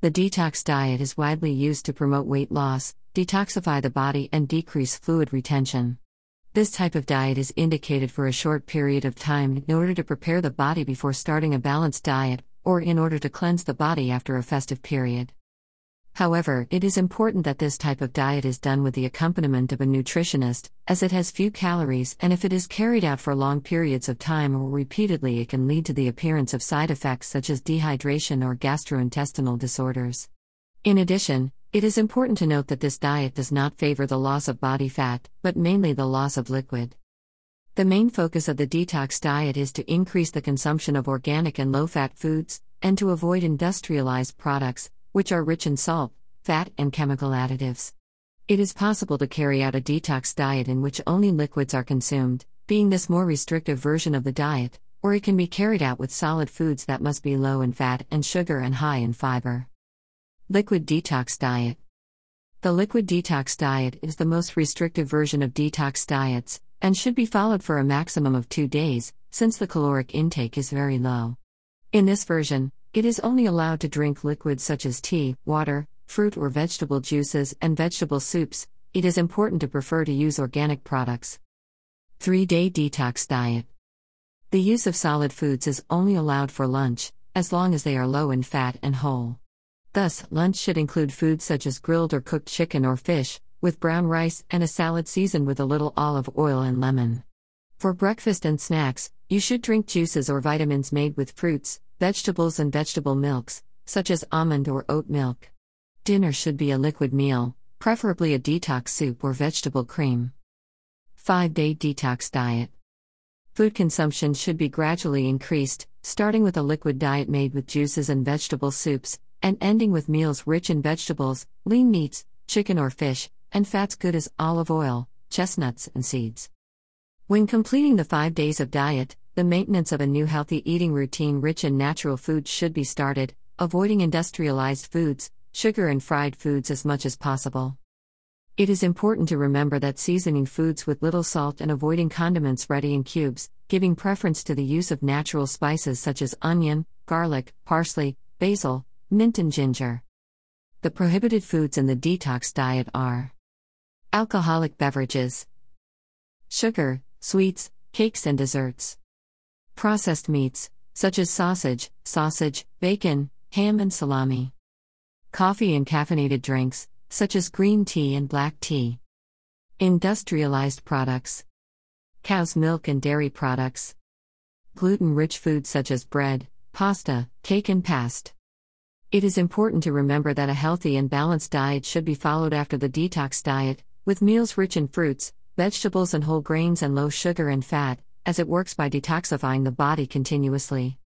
The detox diet is widely used to promote weight loss, detoxify the body, and decrease fluid retention. This type of diet is indicated for a short period of time in order to prepare the body before starting a balanced diet, or in order to cleanse the body after a festive period. However, it is important that this type of diet is done with the accompaniment of a nutritionist, as it has few calories and if it is carried out for long periods of time or repeatedly, it can lead to the appearance of side effects such as dehydration or gastrointestinal disorders. In addition, it is important to note that this diet does not favor the loss of body fat, but mainly the loss of liquid. The main focus of the detox diet is to increase the consumption of organic and low fat foods, and to avoid industrialized products, which are rich in salt, fat, and chemical additives. It is possible to carry out a detox diet in which only liquids are consumed, being this more restrictive version of the diet, or it can be carried out with solid foods that must be low in fat and sugar and high in fiber. Liquid detox diet. The liquid detox diet is the most restrictive version of detox diets, and should be followed for a maximum of two days, since the caloric intake is very low. In this version, it is only allowed to drink liquids such as tea, water, fruit or vegetable juices, and vegetable soups. It is important to prefer to use organic products. 3 day detox diet. The use of solid foods is only allowed for lunch, as long as they are low in fat and whole. Thus, lunch should include foods such as grilled or cooked chicken or fish, with brown rice and a salad seasoned with a little olive oil and lemon. For breakfast and snacks, you should drink juices or vitamins made with fruits, vegetables, and vegetable milks, such as almond or oat milk. Dinner should be a liquid meal, preferably a detox soup or vegetable cream. 5 day detox diet. Food consumption should be gradually increased, starting with a liquid diet made with juices and vegetable soups, and ending with meals rich in vegetables, lean meats, chicken or fish, and fats good as olive oil, chestnuts, and seeds. When completing the five days of diet, the maintenance of a new healthy eating routine rich in natural foods should be started, avoiding industrialized foods, sugar, and fried foods as much as possible. It is important to remember that seasoning foods with little salt and avoiding condiments ready in cubes, giving preference to the use of natural spices such as onion, garlic, parsley, basil, mint, and ginger. The prohibited foods in the detox diet are alcoholic beverages, sugar, sweets, cakes, and desserts. Processed meats, such as sausage, sausage, bacon, ham, and salami. Coffee and caffeinated drinks, such as green tea and black tea. Industrialized products. Cow's milk and dairy products. Gluten rich foods such as bread, pasta, cake, and past. It is important to remember that a healthy and balanced diet should be followed after the detox diet, with meals rich in fruits, vegetables and whole grains and low sugar and fat, as it works by detoxifying the body continuously.